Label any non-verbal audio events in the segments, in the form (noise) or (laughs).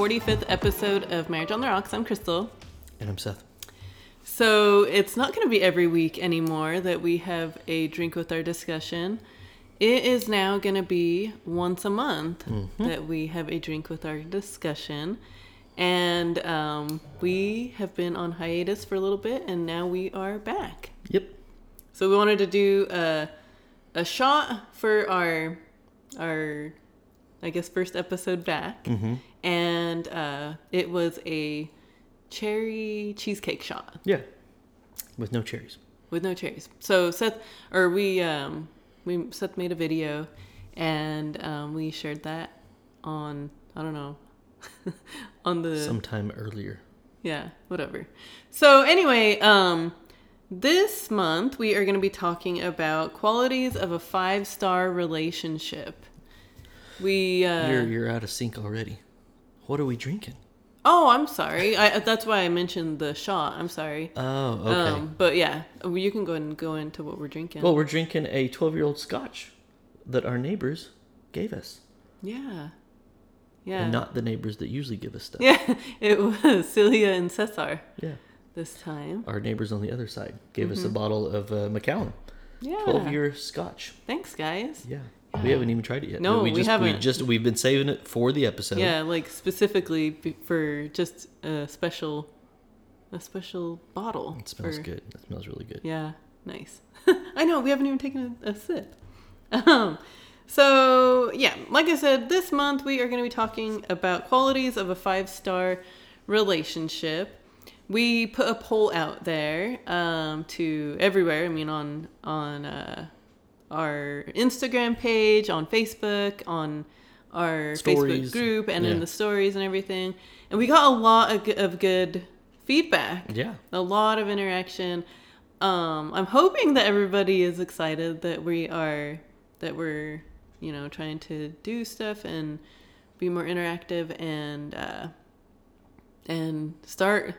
welcome to our 145th episode of Marriage on the Rocks. I'm Crystal. And I'm Seth. So it's not going to be every week anymore that we have a drink with our discussion. It is now going to be once a month Mm-hmm. that we have a drink with our discussion. And um, we have been on hiatus for a little bit, and now we are back. Yep. So we wanted to do a, a shot for our our I guess first episode back, Mm-hmm. and uh, it was a cherry cheesecake shot Yeah. With no cherries. with no cherries. So Seth or we um, we Seth made a video, and um, we shared that on I don't know (laughs) on the Sometime earlier. yeah, whatever. So anyway, um this month we are going to be talking about qualities of a five-star relationship. We uh You're you're out of sync already. What are we drinking? Oh, I'm sorry. I that's why I mentioned the shot. I'm sorry. Oh, okay. Um but yeah, you can go ahead and go into what we're drinking. well, we're drinking a 12 year old Scotch that our neighbors gave us, yeah. Yeah. and not the neighbors that usually give us stuff. yeah, (laughs) it was Celia and Cesar Yeah. this time. Our neighbors on the other side gave us a Mm-hmm. bottle of uh, Macallan, Yeah. 12 year Scotch. Thanks, guys. Yeah. We haven't even tried it yet. No, we we just, We haven't. just we've been saving it for the episode. Yeah, like specifically for just a special, a special bottle. It smells for- good. It smells really good. Yeah, nice. (laughs) I know we haven't even taken a, a sip. (laughs) Um, so yeah, like I said, this month we are going to be talking about qualities of a five star relationship. We put a poll out there um, to everywhere. I mean, on on uh, our Instagram page, on Facebook, on our Facebook group, and in the stories and everything. And we got a lot of, of good feedback Yeah. a lot of interaction. Um, I'm hoping that everybody is excited that we are that we're you know trying to do stuff and be more interactive and uh, and start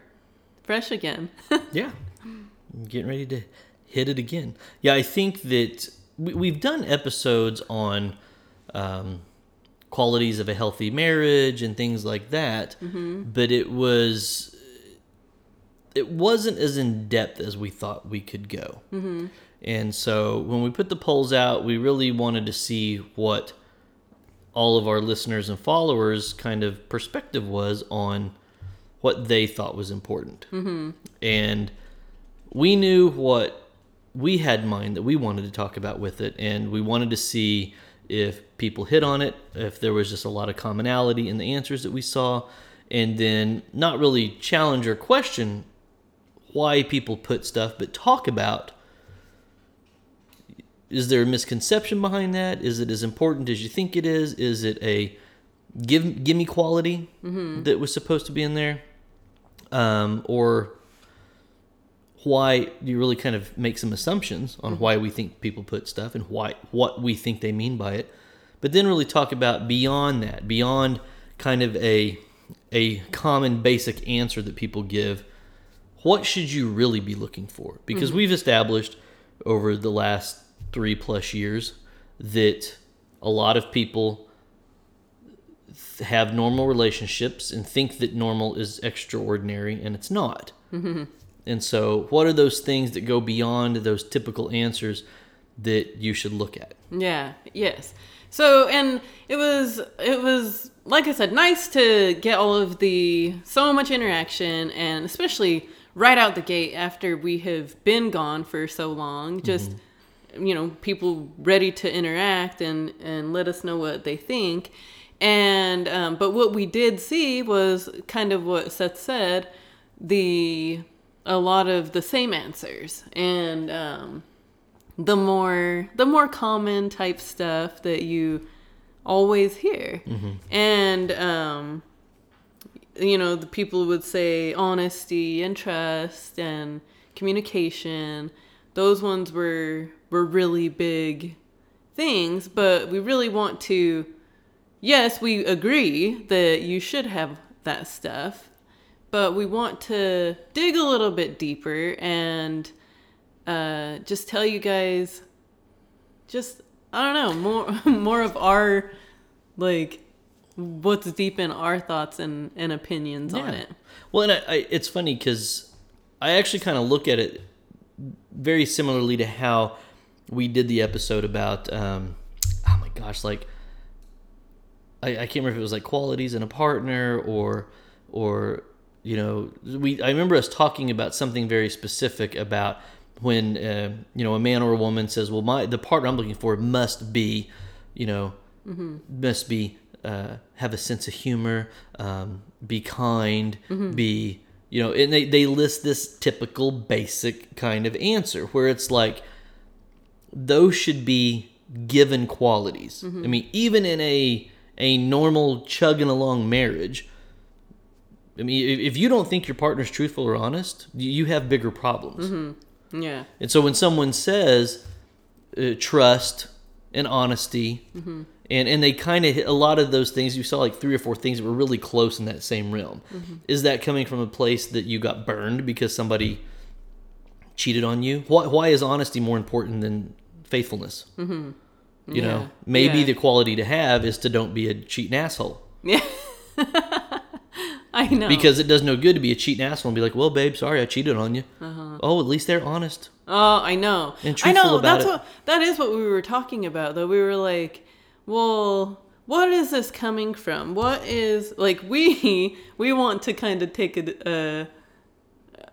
fresh again. (laughs) Yeah. I'm getting ready to hit it again. Yeah, I think that we, we've done episodes on um, qualities of a healthy marriage and things like that, but it was it wasn't as in depth as we thought we could go. Mm-hmm. And so when we put the polls out, we really wanted to see what all of our listeners and followers kind of perspective was on what they thought was important. Mm-hmm. And we knew what we had in mind that we wanted to talk about with it, and we wanted to see if people hit on it, if there was just a lot of commonality in the answers that we saw, and then not really challenge or question why people put stuff, but talk about is there a misconception behind that? Is it as important as you think it is? Is it a give give me quality that was supposed to be in there? Um, or why do you really kind of make some assumptions on why we think people put stuff and why what we think they mean by it? But then really talk about beyond that, beyond kind of a a common basic answer that people give. What should you really be looking for? Because mm-hmm. we've established over the last three plus years that a lot of people have normal relationships and think that normal is extraordinary and it's not. Mm-hmm. And so, what are those things that go beyond those typical answers that you should look at? Yeah, yes. So, and it was, it was, like I said, nice to get all of the, so much interaction, and especially right out the gate after we have been gone for so long, just, you know, people ready to interact and, and let us know what they think. And, um, but what we did see was kind of what Seth said, the, a lot of the same answers. And, um, the more the more common type stuff that you always hear. And um you know the people would say honesty and trust and communication. Those ones were were really big things but we really want to yes we agree that you should have that stuff but we want to dig a little bit deeper and uh, just tell you guys just I don't know more (laughs) more of our like what's deep in our thoughts and, and opinions on it. Well, and I, I, it's funny because I actually kind of look at it very similarly to how we did the episode about, um, oh my gosh, like I, I can't remember if it was like qualities in a partner or or you know we I remember us talking about something very specific about when uh, you know a man or a woman says, well, my the partner I'm looking for must be, you know, must be uh, have a sense of humor, um, be kind, be you know, and they, they list this typical basic kind of answer where it's like those should be given qualities. I mean, even in a a normal chugging along marriage, I mean, if, you don't think your partner's truthful or honest, you, have bigger problems. Yeah. And so when someone says uh, trust and honesty, and and they kind of hit a lot of those things, you saw like three or four things that were really close in that same realm. Is that coming from a place that you got burned because somebody cheated on you? Why why is honesty more important than faithfulness? Mm-hmm. You know, maybe Yeah. the quality to have is to don't be a cheating asshole. Yeah. (laughs) (laughs) I know. Because it does no good to be a cheating asshole and be like, well, babe, sorry, I cheated on you. Uh-huh. Oh, at least they're honest. Oh, I know. And I truthful know. about That's it. what that is what we were talking about though. We were like, well, what is this coming from? What is like we (laughs) we want to kind of take a,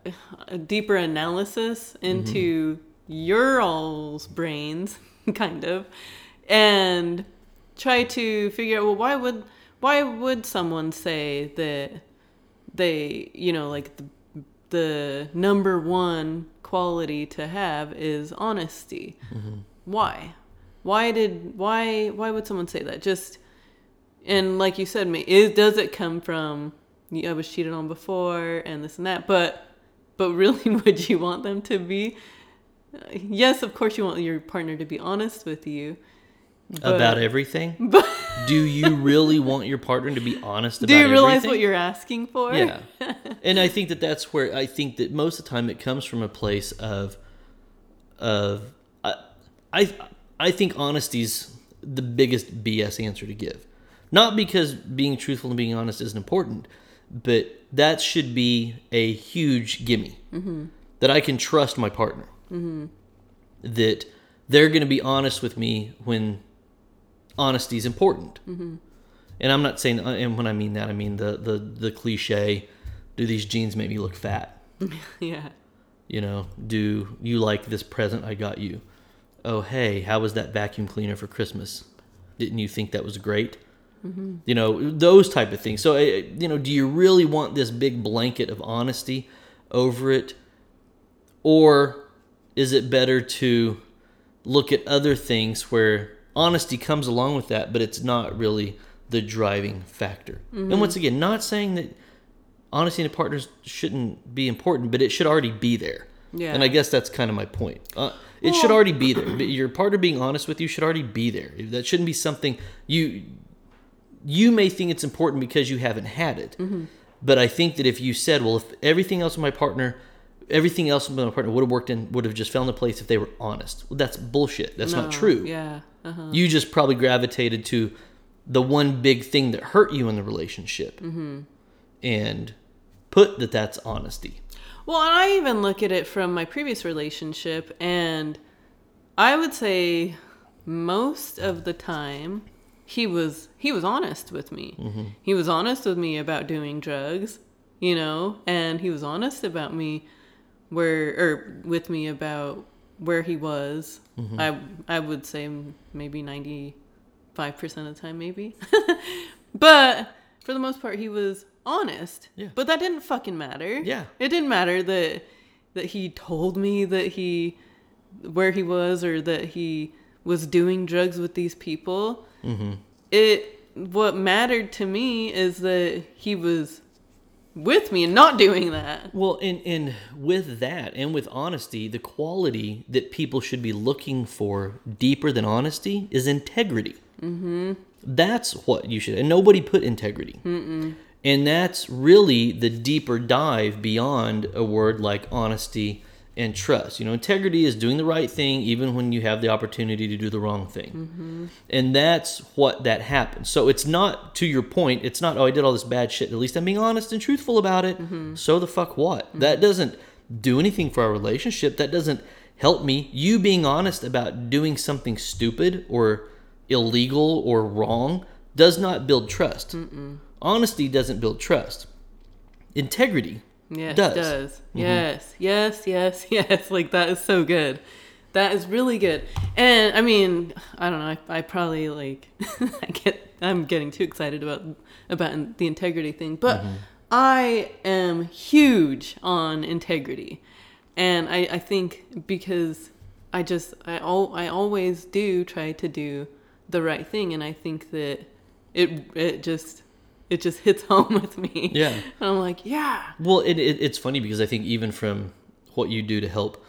a, a deeper analysis into mm-hmm. your all's brains, (laughs) kind of, and try to figure out well why would why would someone say that they you know like the the number one quality to have is honesty. Mm-hmm. Why? Why did why why would someone say that? Just and like you said, me is does it come from I was cheated on before and this and that? But but really, (laughs) would you want them to be? Yes, of course you want your partner to be honest with you. But- about everything? (laughs) But Do you really want your partner to be honest (laughs) about everything? do you realize everything? what you're asking for? Yeah. (laughs) and I think that that's where I think that most of the time it comes from a place of of I I, I think honesty's the biggest BS answer to give. Not because being truthful and being honest isn't important, but that should be a huge gimme. Mm-hmm. That I can trust my partner. Mm-hmm. That they're going to be honest with me when honesty is important. And I'm not saying, uh, and when I mean that, I mean the the the cliche, do these jeans make me look fat? (laughs) yeah. You know, do you like this present I got you? Oh, hey, how was that vacuum cleaner for Christmas? Didn't you think that was great? You know, those type of things. So, uh, you know, do you really want this big blanket of honesty over it? Or is it better to look at other things where honesty comes along with that, but it's not really the driving factor? And once again, not saying that honesty in a partners shouldn't be important, but it should already be there. Yeah. And I guess that's kind of my point. Uh, it should already be there. Your partner being honest with you should already be there. That shouldn't be something you you may think it's important because you haven't had it. Mm-hmm. But I think that if you said, well, if everything else with my partner, everything else with my partner would have worked in, would have just fell into place if they were honest. Well, that's bullshit. That's No, not true. Yeah. Uh-huh. You just probably gravitated to the one big thing that hurt you in the relationship, Mm-hmm. and put that that's honesty. Well, and I even look at it from my previous relationship, and I would say most of the time he was he was honest with me. He was honest with me about doing drugs, you know, and he was honest about me where or with me about where he was. I I would say maybe ninety five percent of the time, maybe. (laughs) but for the most part, he was honest. Yeah. But that didn't fucking matter. Yeah. It didn't matter that that he told me that he where he was or that he was doing drugs with these people. Mm-hmm. It what mattered to me is that he was with me and not doing that. Well, and and with that, and with honesty, the quality that people should be looking for deeper than honesty is integrity. Mm-hmm. That's what you should. And nobody put integrity. Mm-mm. And that's really the deeper dive beyond a word like honesty and trust. You know, integrity is doing the right thing even when you have the opportunity to do the wrong thing. Mm-hmm. And that's what that happens. So it's not, to your point, it's not, oh, I did all this bad shit. At least I'm being honest and truthful about it. Mm-hmm. So the fuck what? Mm-hmm. That doesn't do anything for our relationship. That doesn't help me. You being honest about doing something stupid or illegal or wrong does not build trust. Honesty doesn't build trust. Integrity Yes, does. it does. Mm-hmm. Yes, yes, yes, (laughs) yes. Like that is so good. That is really good. And I mean, I don't know. I, I probably like (laughs) I get I'm getting too excited about about the integrity thing, but mm-hmm. I am huge on integrity, and I I think because I just I al- I always do try to do the right thing, and I think that it it just it just hits (laughs) home with me. Yeah. And I'm like, yeah. Well, it, it, it's funny because I think even from what you do to help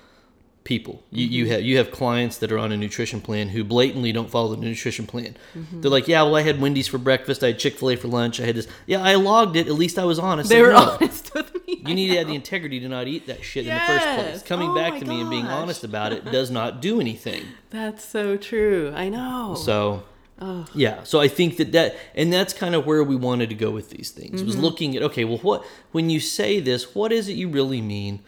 people, you, you mm-hmm. have you have clients that are on a nutrition plan who blatantly don't follow the nutrition plan. Mm-hmm. They're like, yeah, well, I had Wendy's for breakfast, I had Chick Fil A for lunch, I had this. Yeah, I logged it. At least I was honest. They were "No, honest (laughs) with me. You need to have the integrity to not eat that shit in the first place. Coming Oh back to me and being honest about it (laughs) does not do anything. That's so true. I know. So Oh. yeah, so I think that that and that's kind of where we wanted to go with these things. Was mm-hmm. looking at okay, well what when you say this, what is it you really mean?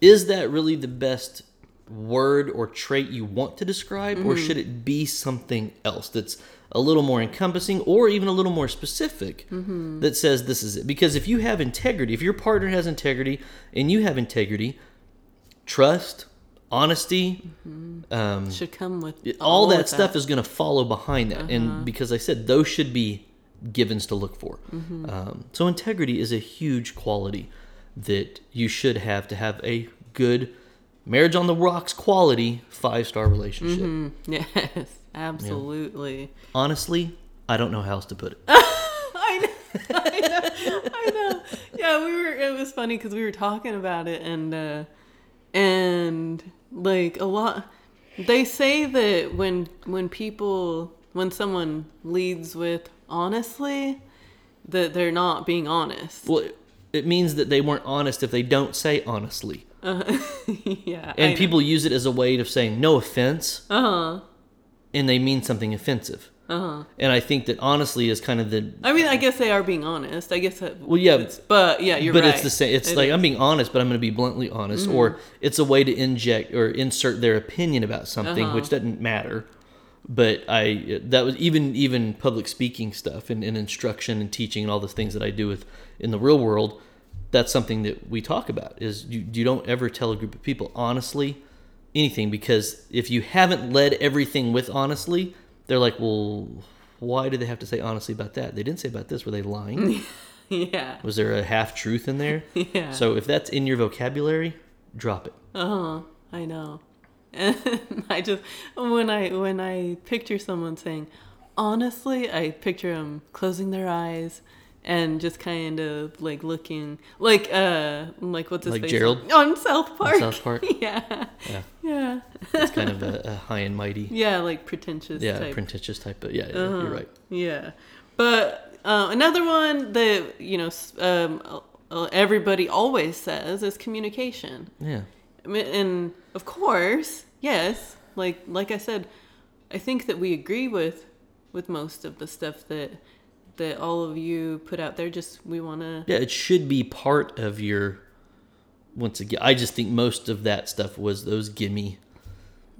Is that really the best word or trait you want to describe or mm-hmm. should it be something else that's a little more encompassing or even a little more specific mm-hmm. that says this is it? Because if you have integrity, if your partner has integrity and you have integrity, trust, honesty, um, should come with all, that of stuff is going to follow behind that. And because i said those should be givens to look for. Um, so integrity is a huge quality that you should have to have a good marriage on the rocks quality five star relationship (laughs) Yes, absolutely. honestly i don't know how else to put it. (laughs) I know, I know, I know. Yeah, we were. It was funny because we were talking about it, and uh, and like a lot. They say that when when people when someone leads with honestly, that they're not being honest. well it, means that they weren't honest if they don't say honestly (laughs) yeah, and people use it as a way of saying no offense Uh huh. and they mean something offensive Uh huh. and i think that honestly is kind of the I mean, I guess they are being honest. I guess that. Well, yeah, but yeah, you're right. but right. it's the same. It's It like is. I'm being honest, but I'm going to be bluntly honest, or it's a way to inject or insert their opinion about something, Uh-huh. which doesn't matter. But I that was even even public speaking stuff and, and instruction and teaching and all the things that I do with in the real world. That's something that we talk about. Is you you don't ever tell a group of people honestly anything because if you haven't led everything with honestly, they're like, well, why did they have to say honestly about that? They didn't say about this. Were they lying? (laughs) yeah. Was there a half truth in there? (laughs) Yeah. So if that's in your vocabulary, drop it. Uh huh. I know. And (laughs) I just when I when I picture someone saying, honestly, I picture them closing their eyes and just kind of like looking like uh like what's his Like face Gerald? on South Park. South Park? (laughs) yeah. Yeah, Yeah. it's kind of (laughs) a, a high and mighty, Yeah, like pretentious yeah, type. pretentious type. But yeah, Uh-huh. you're right. Yeah, but uh, another one that you know um, uh, everybody always says is communication. Yeah, and of course, yes, like like I said, I think that we agree with with most of the stuff that that all of you put out there. Just we want to. yeah. It should be part of your. Once again, I just think most of that stuff was those gimme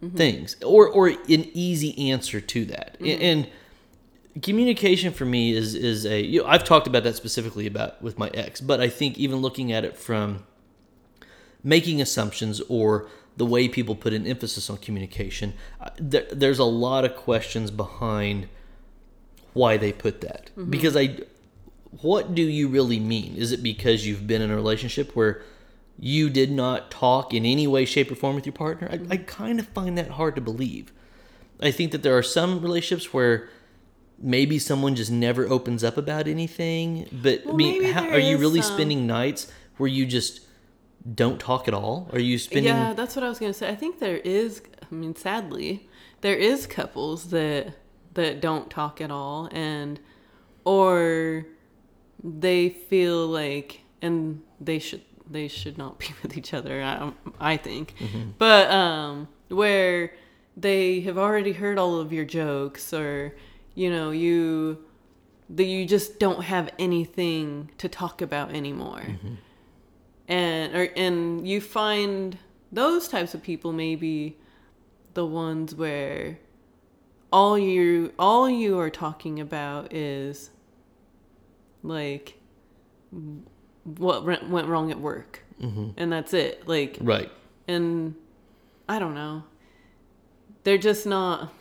mm-hmm. things, or or an easy answer to that, A- mm-hmm. and. Communication for me is is a you know, I've talked about that specifically about with my ex, but I think even looking at it from making assumptions or the way people put an emphasis on communication, there, there's a lot of questions behind why they put that. Mm-hmm. Because I, what do you really mean? Is it because you've been in a relationship where you did not talk in any way, shape, or form with your partner? I, I mm-hmm. kind of find that hard to believe. I think that there are some relationships where maybe someone just never opens up about anything. But I mean, how, are you really some- spending nights where you just don't talk at all? Are you spending? Yeah, that's what I was gonna say. I think there is. I mean, sadly, there is couples that that don't talk at all, and or they feel like, and they should they should not (laughs) be with each other. I, I think, but um, where they have already heard all of your jokes, or you know, you that you just don't have anything to talk about anymore, and or and you find those types of people maybe the ones where all you all you are talking about is like what went wrong at work. Mm-hmm. And that's it like Right. and i don't know. They're just not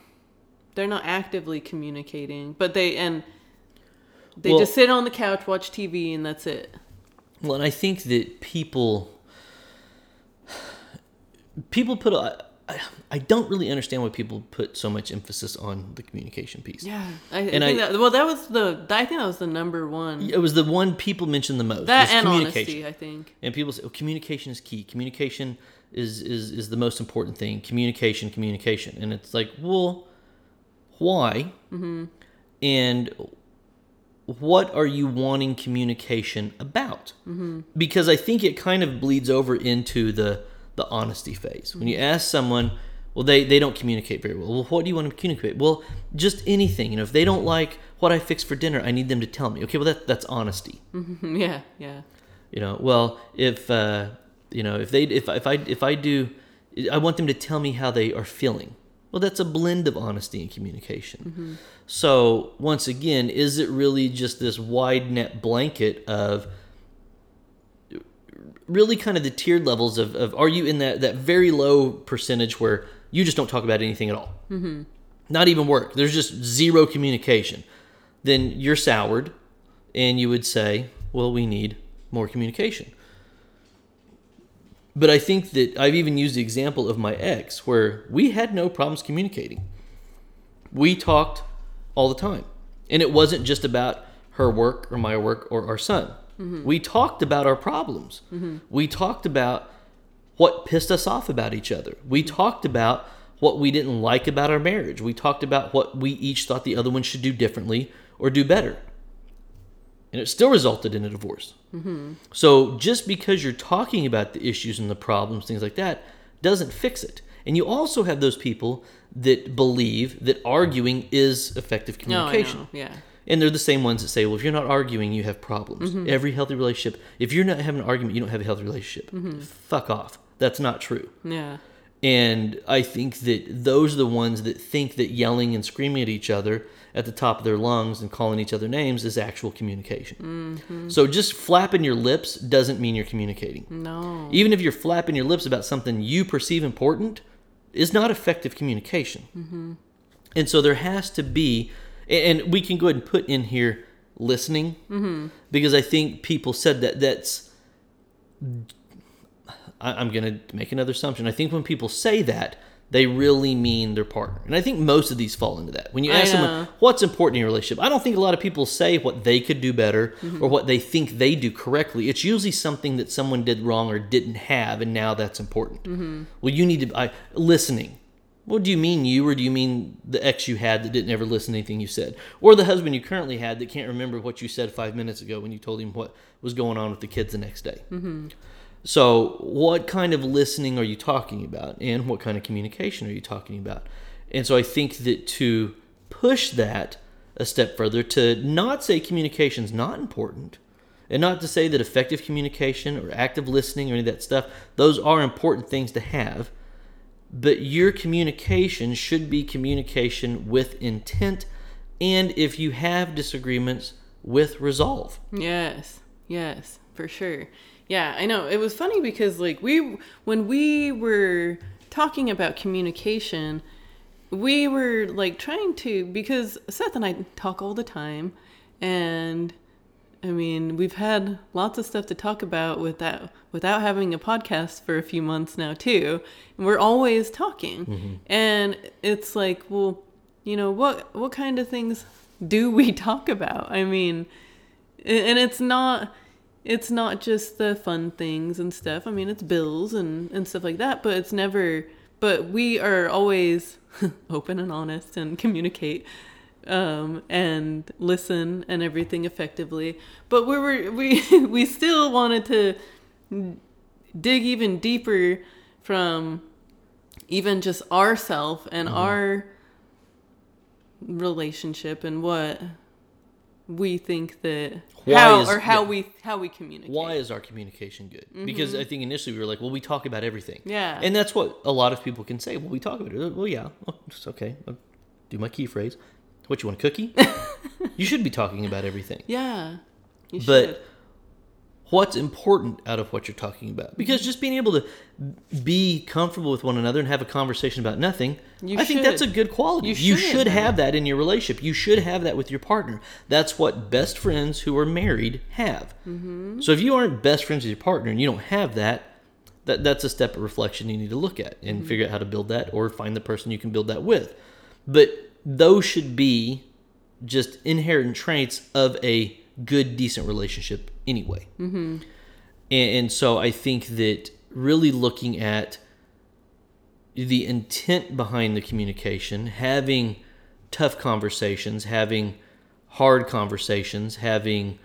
they're not actively communicating but they and they Well- just sit on the couch watch tv and that's it. Well, and I think that people people put a, I, I don't really understand why people put so much emphasis on the communication piece. yeah i, I And think I- that well that was the i think that was the number one It was the one people mentioned the most. that and communication. honesty i think And people say, oh, communication is key. Communication is, is, is the most important thing. Communication, communication. And it's like, well, why? Mm-hmm. And what are you wanting communication about? Mm-hmm. Because I think it kind of bleeds over into the, the honesty phase. When you mm-hmm. ask someone, well, they, they don't communicate very well. Well, what do you want to communicate? Well, just anything. You know, if they don't mm-hmm. like what I fixed for dinner, I need them to tell me. Okay, well, that, that's honesty mm-hmm. (laughs) yeah yeah you know well if uh, you know if they if, if i if i do i want them to tell me how they are feeling well that's a blend of honesty and communication so once again is it really just this wide net blanket of really kind of the tiered levels of, of are you in that that very low percentage where you just don't talk about anything at all? Mm-hmm. not even work. There's just zero communication. Then you're soured and you would say well we need more communication. But i think that i've even used the example of my ex where we had no problems communicating. We talked all the time. And it wasn't just about her work or my work or our son Mm-hmm. we talked about our problems. Mm-hmm. We talked about what pissed us off about each other. We mm-hmm. talked about what we didn't like about our marriage. We talked about what we each thought the other one should do differently or do better. And it still resulted in a divorce. So just because you're talking about the issues and the problems things like that doesn't fix it. And you also have those people that believe that arguing is effective oh, i communication. Yeah and they're the same ones that say, well, if you're not arguing, you have problems. Mm-hmm. Every healthy relationship, if you're not having an argument, you don't have a healthy relationship. Mm-hmm. Fuck off. That's not true. yeah And I think that those are the ones that think that yelling and screaming at each other at the top of their lungs and calling each other names is actual communication. Mm-hmm. So just flapping your lips doesn't mean you're communicating. no Even if you're flapping your lips about something you perceive important, is not effective communication. And so there has to be, and we can go ahead and put in here listening, mm-hmm. because I think people said that that's. I- I'm going to make another assumption. I think when people say that, they really mean their partner. And I think most of these fall into that. When you ask someone, what's important in your relationship? I don't think a lot of people say what they could do better mm-hmm. or what they think they do correctly. It's usually something that someone did wrong or didn't have, and now that's important. Mm-hmm. Well, you need to I, listening. What do you mean you, or do you mean the ex you had that didn't ever listen to anything you said, or the husband you currently had that can't remember what you said five minutes ago when you told him what was going on with the kids the next day? Mm-hmm. So, what kind of listening are you talking about, and what kind of communication are you talking about? And so, I think that to push that a step further, to not say communication is not important, and not to say that effective communication or active listening or any of that stuff, those are important things to have. But your communication should be communication with intent, and if you have disagreements, with resolve. Yes, yes, for sure. Yeah, I know. It was funny because like we when we were talking about communication, we were like trying to because Seth and I talk all the time and I mean, we've had lots of stuff to talk about without without having a podcast for a few months now too. And we're always talking. Mm-hmm. And it's like, well, you know, what what kind of things do we (laughs) talk about? I mean, and it's not it's not just the fun things and stuff. I mean, it's bills and and stuff like that, but it's never but we are always (laughs) open and honest and communicate um, and listen and everything effectively. But we were (laughs) we we still wanted to dig even deeper from even just ourself and Mm-hmm. our relationship and what we think that Why how is- or how yeah. we how we communicate. Why is our communication good? Because I think initially we were like, well, we talk about everything. Mm-hmm. Yeah. And that's what a lot of people can say. Well, we talk about it. Well, yeah, oh, it's okay. I'll do my key phrase. What you want, a cookie? (laughs) you should be talking about everything. Yeah. You But should. what's important out of what you're talking about? Because just being able to be comfortable with one another and have a conversation about nothing, You I think that's a good quality. You You, should should have have that in your relationship. You should have that with your partner. That's what best friends who are married have. Mm-hmm. So if you aren't best friends with your partner and you don't have that, that that's a step of reflection you need to look at and Mm-hmm. figure out how to build that or find the person you can build that with. But those should be just inherent traits of a good, decent relationship anyway. Mm-hmm. And, and so I think that really looking at the intent behind the communication, having tough conversations, having hard conversations, having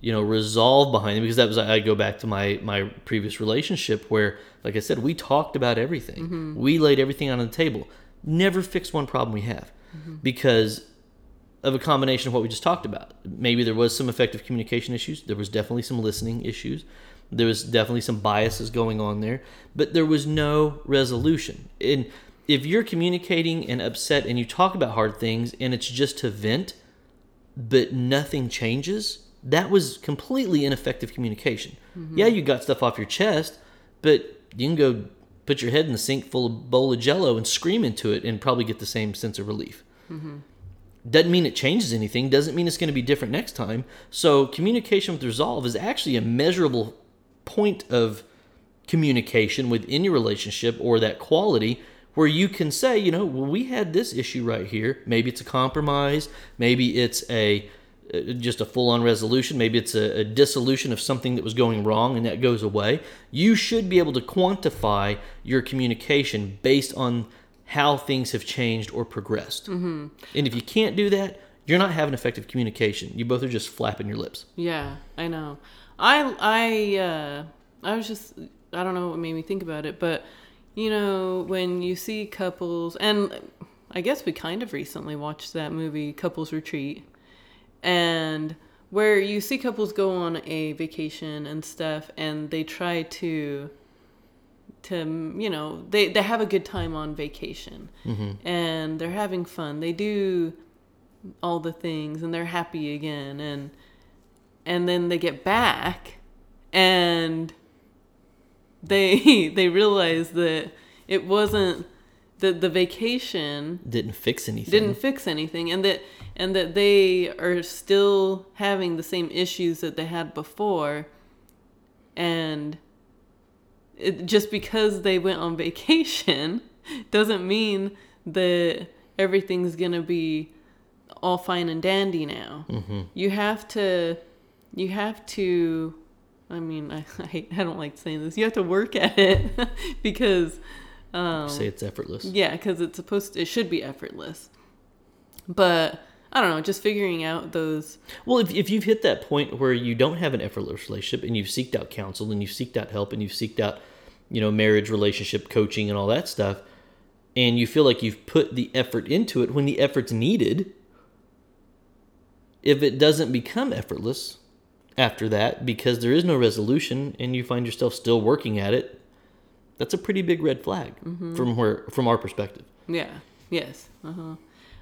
you know resolve behind it because that was I go back to my my previous relationship where like I said we talked about everything. We laid everything on the table. Never fixed one problem we have Mm-hmm. because of a combination of what we just talked about. Maybe there was some effective communication issues. There was definitely some listening issues. There was definitely some biases going on there, but there was no resolution. And if you're communicating and upset and you talk about hard things and it's just to vent, but nothing changes, that was completely ineffective communication. Mm-hmm. Yeah, you got stuff off your chest, but you can go put your head in the sink full of bowl of jello and scream into it and probably get the same sense of relief doesn't mean it changes anything doesn't mean it's going to be different next time. So communication with resolve is actually a measurable point of communication within your relationship or that quality where you can say you know well we had this issue right here. Maybe it's a compromise. Maybe it's a uh, just a full-on resolution. Maybe it's a, a dissolution of something that was going wrong and that goes away. You should be able to quantify your communication based on how things have changed or progressed mm-hmm. and if you can't do that you're not having effective communication you both are just flapping your lips Yeah, I know. I I uh I was just I don't know what made me think about it, but you know, when you see couples and I guess we kind of recently watched that movie Couples Retreat and where you see couples go on a vacation and stuff and they try to to you know they they have a good time on vacation. Mm-hmm. And they're having fun. They do all the things and they're happy again. And and then they get back and they (laughs) they realize that it wasn't that the vacation didn't fix anything. didn't fix anything and that and that they are still having the same issues that they had before. And it, just because they went on (laughs) vacation doesn't mean that everything's gonna be all fine and dandy now mm-hmm. you have to you have to i mean (laughs) i i, hate, I don't like saying this you have to work at it (laughs) because um say it's effortless yeah, because it's supposed to, it should be effortless. But I don't know, just figuring out those. Well, if, if you've hit that point where you don't have an effortless relationship and you've seeked out counsel and you've seeked out help and you've seeked out, you know, marriage, relationship coaching and all that stuff, and you feel like you've put the effort into it when the effort's needed, if it doesn't become effortless after that because there is no resolution and you find yourself still working at it, that's a pretty big red flag from where from our perspective. Yeah. Yes. Uh huh.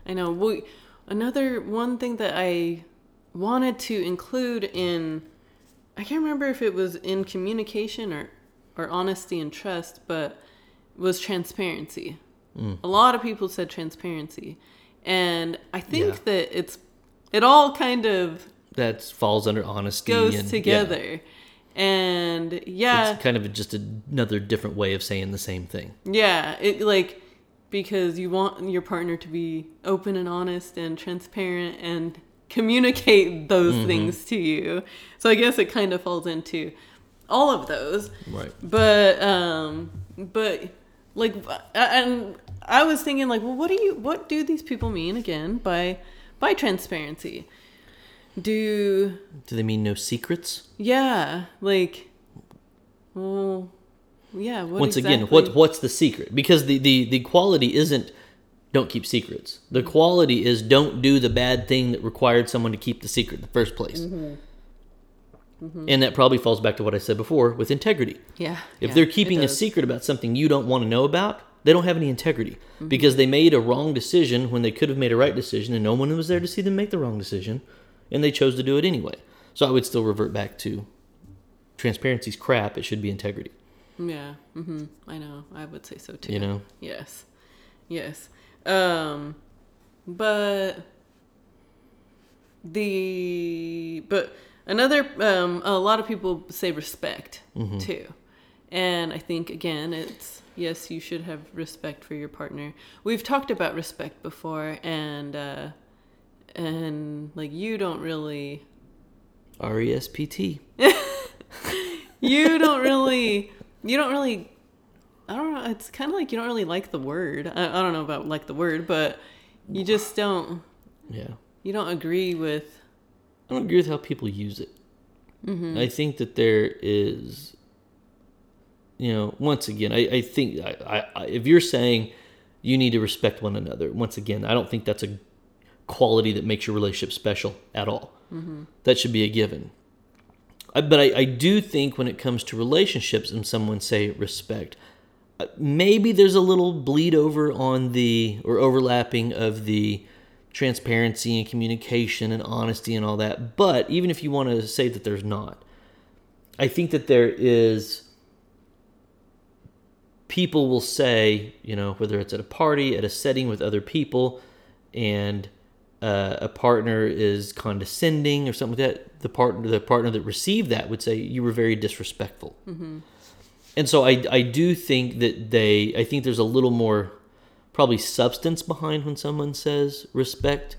I know. We another one thing that I wanted to include in. I can't remember if it was in communication or or honesty and trust, but was transparency. Mm. A lot of people said transparency, and I think Yeah. that it's it all kind of That falls under honesty goes and yeah. together. And yeah, It's kind of just another different way of saying the same thing. yeah, it like because you want your partner to be open and honest and transparent and (laughs) communicate those Mm-hmm. things to you. So I guess it kind of falls into all of those. Right. But um but like and I was thinking like, well what do you what do these people mean again by by transparency? Do Do they mean no secrets? Yeah, like, well, Yeah. What Once again, what what's the secret? Because the, the the quality isn't don't keep secrets. The quality is don't do the bad thing that required someone to keep the secret in the first place. Mm-hmm. And that probably falls back to what I said before with integrity. Yeah. If yeah, they're keeping a secret about something you don't want to know about, they don't have any integrity Mm-hmm. because they made a wrong decision when they could have made a right decision and no one was there to see them make the wrong decision and they chose to do it anyway. So I would still revert back to transparency's crap, it should be integrity, Yeah. hmm I know. I would say so too. you know? Yes. Yes. Um but the but another um a lot of people say respect Mm-hmm. too. And I think again it's yes, you should have respect for your partner. We've talked about respect before and uh and like you don't really R E S P T. (laughs) you don't really (laughs) you don't really i don't know it's kind of like you don't really like the word I, I don't know about like the word but you just don't Yeah. you don't agree with I don't agree with how people use it. Mm-hmm. I think that there is, you know, once again, I, I think I, I, I, if you're saying you need to respect one another, once again, I don't think that's a quality that makes your relationship special at all. That should be a given. But I, I do think when it comes to relationships and someone say respect, uh, maybe there's a little bleed over on the or overlapping of the transparency and communication and honesty and all that. But even if you want to say that there's not, I think that there is. People will say, you know, whether it's at a party, at a setting with other people, and uh, a partner is condescending or something like that, the partner the partner that received that would say you were very disrespectful. And so I I do think that they I think there's a little more probably substance behind when someone says respect.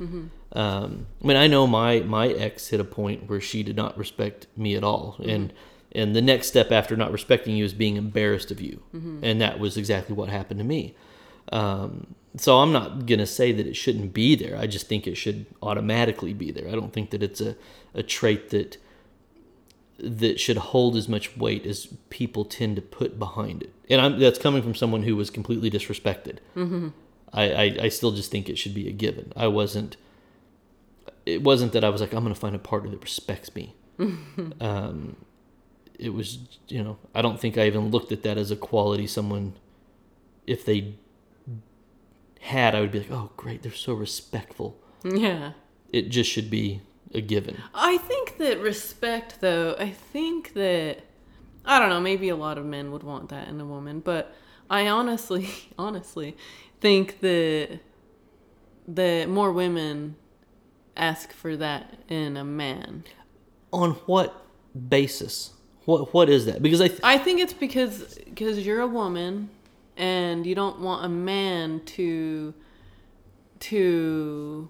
Um, I mean I know my my ex hit a point where she did not respect me at all, and and the next step after not respecting you is being embarrassed of you, and that was exactly what happened to me. Um, so I'm not gonna say that it shouldn't be there. I just think it should automatically be there. I don't think that it's a, a trait that that should hold as much weight as people tend to put behind it. And I'm, that's coming from someone who was completely disrespected. Mm-hmm. I, I, I still just think it should be a given. I wasn't. It wasn't that I was like I'm gonna find a partner that respects me. (laughs) um, it was you know I don't think I even looked at that as a quality someone. If they had, I would be like, oh great, they're so respectful. yeah It just should be a given. i think that respect though i think that i don't know maybe a lot of men would want that in a woman but i honestly (laughs) honestly think that that more women ask for that in a man On what basis? What what is that? Because I th- I think it's because because you're a woman and you don't want a man to to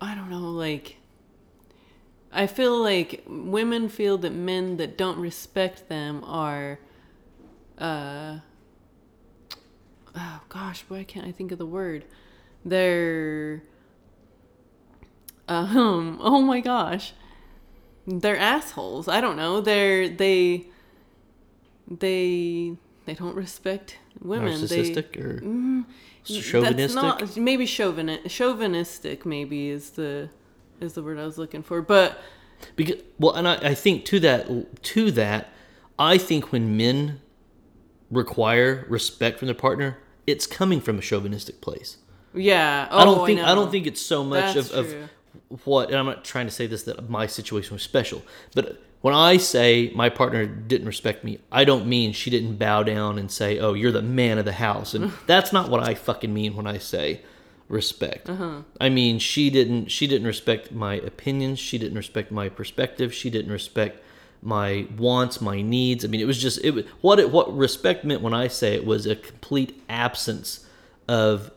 I don't know like I feel like women feel that men that don't respect them are uh oh gosh why can't I think of the word they're um (laughs) oh my gosh they're assholes. I don't know. They're they they they don't respect women. narcissistic They, or Mm, chauvinistic. That's not maybe chauvinist. Chauvinistic maybe is the is the word I was looking for. But Because well, and I, I think to that to that, I think when men require respect from their partner, it's coming from a chauvinistic place. yeah, oh, I don't think I, know. don't think it's so much That's of, of true. what. And I'm not trying to say this that my situation was special, but when I say my partner didn't respect me, I don't mean she didn't bow down and say, "Oh, you're the man of the house," and (laughs) that's not what I fucking mean when I say respect. Uh-huh. I mean she didn't she didn't respect my opinions. She didn't respect my perspective. She didn't respect my wants, my needs. I mean, it was just it was what it what respect meant when I say it was a complete absence of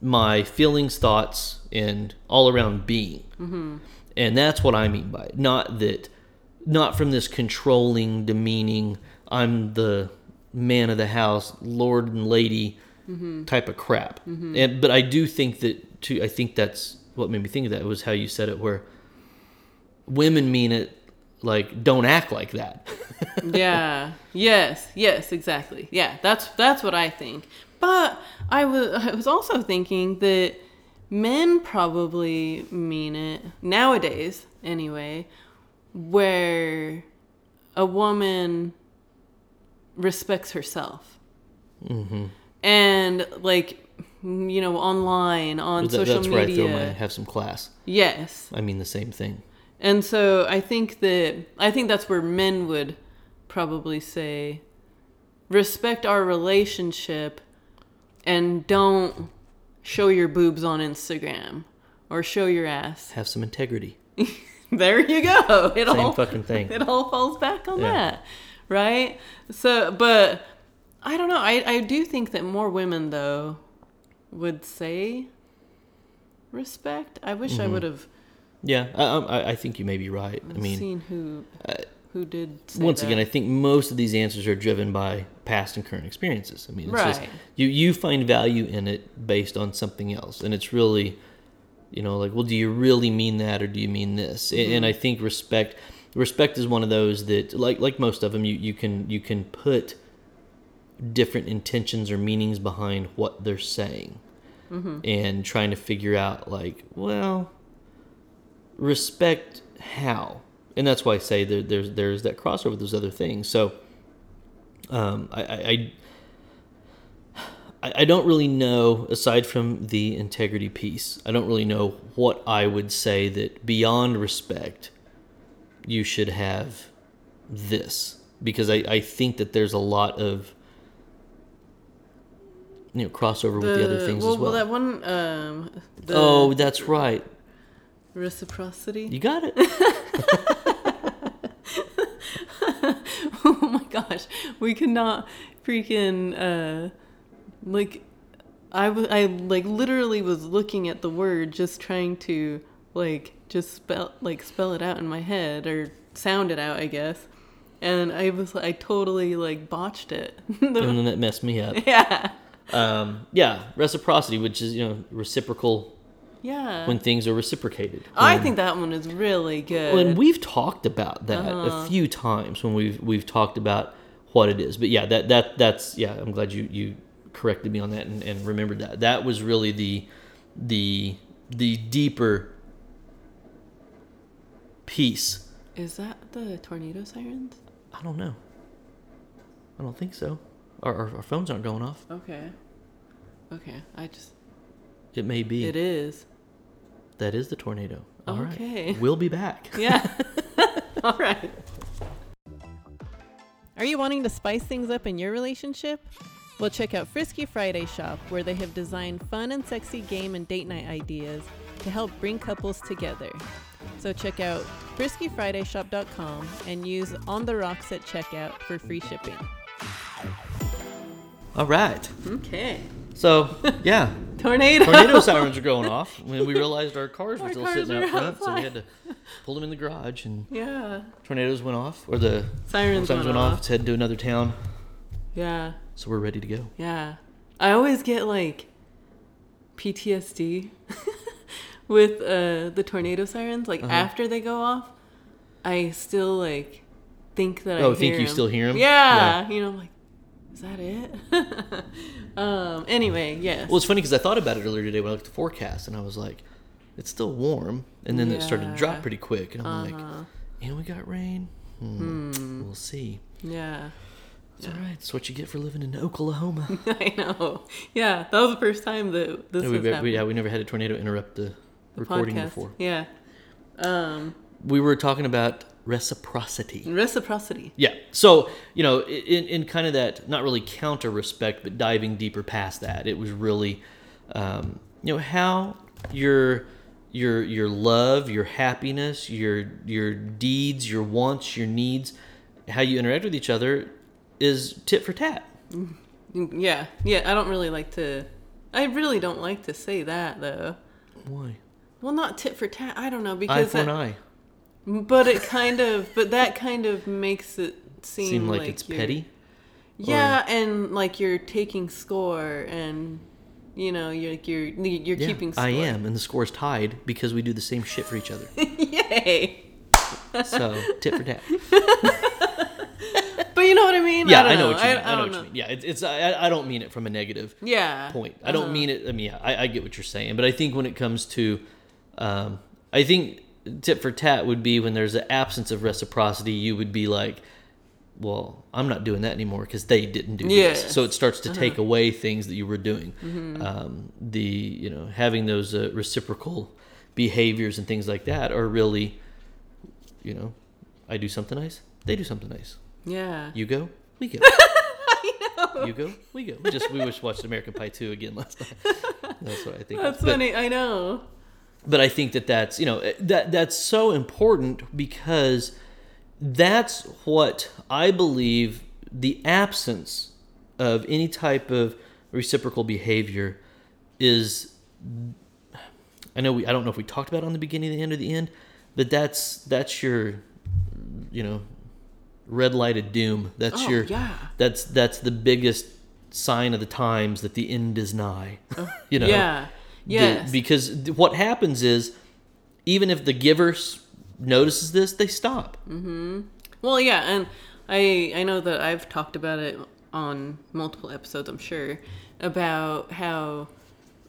my feelings, thoughts, and all around being. And that's what I mean by it. Not that, not from this controlling, demeaning, I'm the man of the house, lord and lady mm-hmm. type of crap. Mm-hmm. And but I do think that too. I think that's what made me think of that was how you said it, where women mean it like don't act like that. (laughs) yeah. Yes. Yes. Exactly. Yeah. That's that's what I think. But I was I was also thinking that men probably mean it nowadays anyway, where a woman respects herself. Mm-hmm. And like you know online on That- social that's where I media. my have some class. yes. I mean the same thing. And so I think that I think that's where men would probably say respect our relationship and don't show your boobs on Instagram or show your ass. Have some integrity. (laughs) (laughs) There you go. It Same all fucking thing. (laughs) It all falls back on Yeah. that. Right? So but I don't know. I I do think that more women though would say respect. I wish Mm-hmm. I would have Yeah, I, I, I think you may be right. I mean, seen who who did say once that. again, I think most of these answers are driven by past and current experiences. I mean, it's just Right. you you find value in it based on something else, and it's really, you know, like, well, do you really mean that, or do you mean this? Mm-hmm. And I think respect respect is one of those that, like like most of them, you you can you can put different intentions or meanings behind what they're saying, Mm-hmm. and trying to figure out like, well, respect how and that's why i say there, there's there's that crossover with those other things so um, I, I I I don't really know aside from the integrity piece i don't really know what i would say that beyond respect you should have this. Because i, I think that there's a lot of you know crossover with the other things well, as well, Well, that one, um, the oh that's right. Reciprocity. you got it. (laughs) Oh my gosh, we cannot not freaking uh, like. I was I like literally was looking at the word, just trying to like just spell like spell it out in my head or sound it out, I guess. And I was I totally like botched it. (laughs) and then it messed me up (laughs) yeah, um, yeah, reciprocity, which is you know reciprocal yeah. when things are reciprocated. I When- think that one is really good. Well, and we've talked about that Uh-huh. a few times when we've we've talked about what it is. But yeah, that that that's yeah. I'm glad you you corrected me on that and, and remembered that. That was really the the the deeper piece. Is that the tornado sirens? I don't know. I don't think so. Our, our, our phones aren't going off. Okay. Okay. I just It may be. it is. That is the tornado. All right. Okay. We'll be back. (laughs) Yeah. (laughs) All right. Are you wanting to spice things up in your relationship? Well, check out Frisky Friday Shop, where they have designed fun and sexy game and date night ideas to help bring couples together. So check out friskyfridayshop.com and use On the Rocks at checkout for free shipping. All right. Okay. So (laughs) yeah, Tornado. tornado sirens are going off when we realized our cars were Our still cars sitting were out front, so we had to pull them in the garage. And Yeah. tornadoes went off, or the Sirens, sirens went, went off. off. It's heading to another town, Yeah. So we're ready to go. Yeah. I always get like PTSD (laughs) with uh, the tornado sirens. Like Uh-huh. after they go off, I still like think that I Oh, hear think you still hear them. Yeah. You know, I'm like, is that it? (laughs) um. Anyway, yes. Well, it's funny because I thought about it earlier today when I looked at the forecast, and I was like, it's still warm, and then it started to drop pretty quick, and I'm like, Uh-huh. and we got rain. Hmm, We'll see. yeah. It's all right. It's what you get for living in Oklahoma. (laughs) I know. Yeah, that was the first time that this Yeah, we, happened. we, yeah, we never had a tornado interrupt the, The recording podcast. before. Yeah. Um. We were talking about reciprocity. Reciprocity. Yeah. So, you know, in, in kind of that, not really counter respect, but diving deeper past that, it was really, um, you know, how your your your love, your happiness, your your deeds, your wants, your needs, how you interact with each other is tit for tat. Yeah. Yeah. I don't really like to. I really don't like to say that though. Why? Well, not tit for tat. I don't know because Eye for an eye. but it kind of, but that kind of makes it seem, Seem like, it's petty. Yeah, and like you're taking score, and you know, you're like you're you're Yeah, keeping. Score. I am, and the score's tied because we do the same shit for each other. (laughs) Yay! So tit for tat. (laughs) But you know what I mean? Yeah, don't I know what you mean. I, I, know don't what you mean. Yeah, it's, it's I, I don't mean it from a negative Yeah. point. I don't mean it. I mean, yeah, I, I get what you're saying, but I think when it comes to, um, I think tit for tat would be when there's an absence of reciprocity. You would be like, well, I'm not doing that anymore because they didn't do Yes. this. So it starts to take away things that you were doing. Um, the you know having those uh, reciprocal behaviors and things like that are really, you know, I do something nice, they do something nice. Yeah. You go, we go. (laughs) You go, we go. We just we just watched American Pie two again last night. (laughs) That's what I think. That's but, funny. I know. but I think that that's you know eh, that that's so important because that's what I believe the absence of any type of reciprocal behavior is. I know we I don't know if we talked about it on the beginning, the end, or the end, but that's that's your you know red lighted doom. That's Oh, your yeah. that's that's the biggest sign of the times that the end is nigh. Oh, (laughs) you know. Yeah. The- Yes. because th- what happens is, even if the giver notices this, they stop. Mm-hmm. Well, yeah, and I I know that I've talked about it on multiple episodes, I'm sure, about how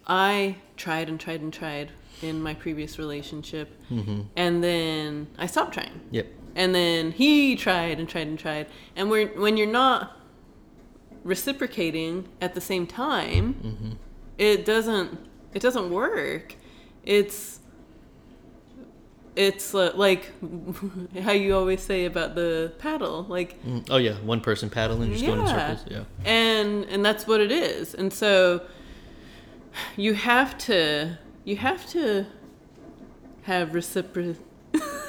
I tried and tried and tried in my previous relationship, mm-hmm. and then I stopped trying. Yep. And then he tried and tried and tried, and we're, when you're not reciprocating at the same time, it doesn't it doesn't work. It's it's uh, like (laughs) how you always say about the paddle, like Mm, Oh yeah, one person paddling, just going in circles. Yeah. and and that's what it is. And so you have to you have to have recipro-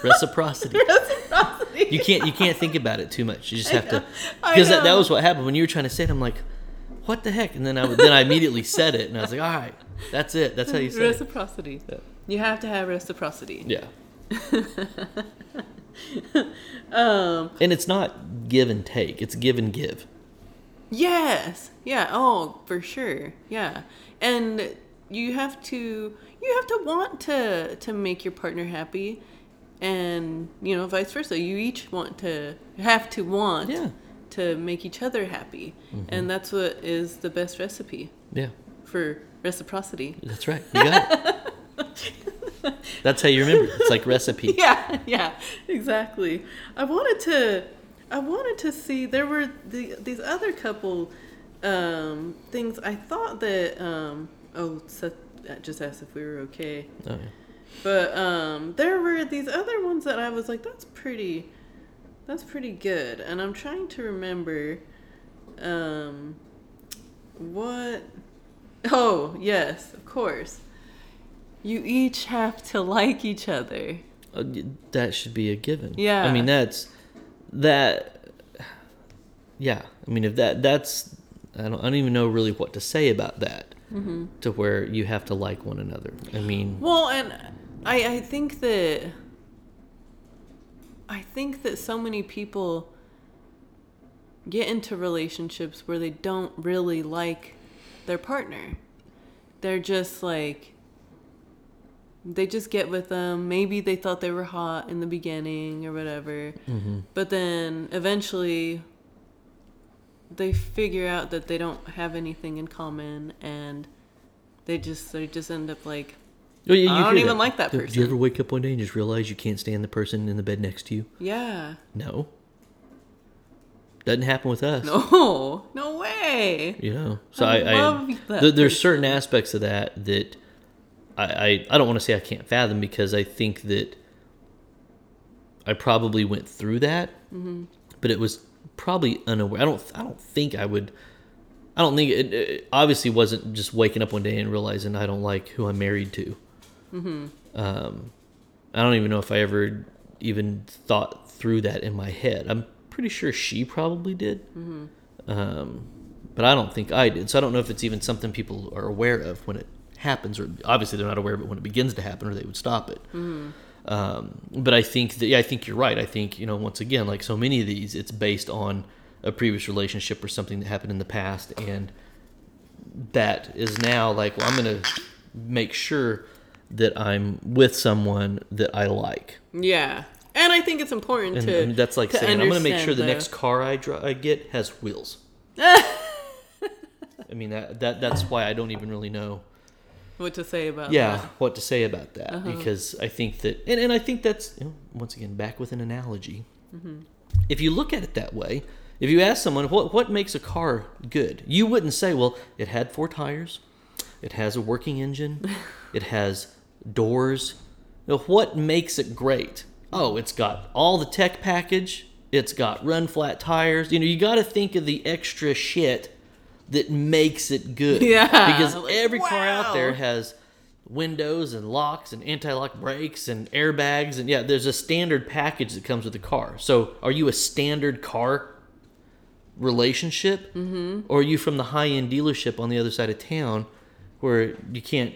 Reciprocity. reciprocity. you can't you can't think about it too much. You just have to because that, that was what happened when you were trying to say it. I'm like, what the heck? And then I would- then I immediately said it, and I was like, all right, that's it. That's how you say it. reciprocity. Yeah. You have to have reciprocity. Yeah. (laughs) Um And it's not give and take; it's give and give. Yes. Yeah. Oh, for sure. Yeah. And you have to you have to want to to make your partner happy and you know vice versa you each want to have to want Yeah. to make each other happy and that's what is the best recipe Yeah. for reciprocity That's right. You got it. (laughs) That's how you remember. It's like recipe. (laughs) yeah yeah exactly i wanted to i wanted to see there were the, these other couple um things i thought that um oh seth just asked if we were okay Oh, yeah. But um there were these other ones that i was like that's pretty that's pretty good and i'm trying to remember um what oh yes of course you each have to like each other Uh, that should be a given. Yeah. I mean, that's that. Yeah. I mean, if that that's I don't I don't even know really what to say about that. Mm-hmm. To where you have to like one another. I mean, Well, and I I think that I think that so many people get into relationships where they don't really like their partner. They're just like they just get with them. Maybe they thought they were hot in the beginning or whatever. Mm-hmm. But then eventually they figure out that they don't have anything in common and they just they just end up like Oh, yeah, I don't even like that person. Do you ever wake up one day and just realize you can't stand the person in the bed next to you? yeah No. Doesn't happen with us. no (laughs) no way You know, so I I, I, love that there- there's certain aspects of that that I, I, I don't want to say I can't fathom because I think that I probably went through that, Mm-hmm. but it was probably unaware. I don't, I don't think I would. I don't think it, it obviously wasn't just waking up one day and realizing I don't like who I'm married to. Mm-hmm. Um, I don't even know if I ever even thought through that in my head. I'm pretty sure she probably did. Mm-hmm. Um, but I don't think I did. So I don't know if it's even something people are aware of when it happens, or obviously they're not aware of it when it begins to happen, or they would stop it. Um, but I think that yeah, I think you're right. I think you know once again, like so many of these, it's based on a previous relationship or something that happened in the past, and that is now like, well, I'm gonna make sure that I'm with someone that I like. yeah and I think it's important And, to. and that's like to saying I'm going to make sure understand the next car I dri- I get has wheels. (laughs) I mean that that that's why I don't even really know. what to say about yeah, that. what to say about that Uh-huh. because I think that, and, and I think that's you know, once again back with an analogy. Mm-hmm. If you look at it that way, if you ask someone what what makes a car good, you wouldn't say, well, it had four tires, it has a working engine, (laughs) it has doors. You know, what makes it great? Oh, it's got all the tech package. It's got run flat tires. You know, you got to think of the extra shit that makes it good. (laughs) Yeah, Because like, every car out there has windows and locks and anti-lock brakes and airbags and yeah there's a standard package that comes with the car so are you a standard car relationship mm-hmm. or are you from the high-end dealership on the other side of town where you can't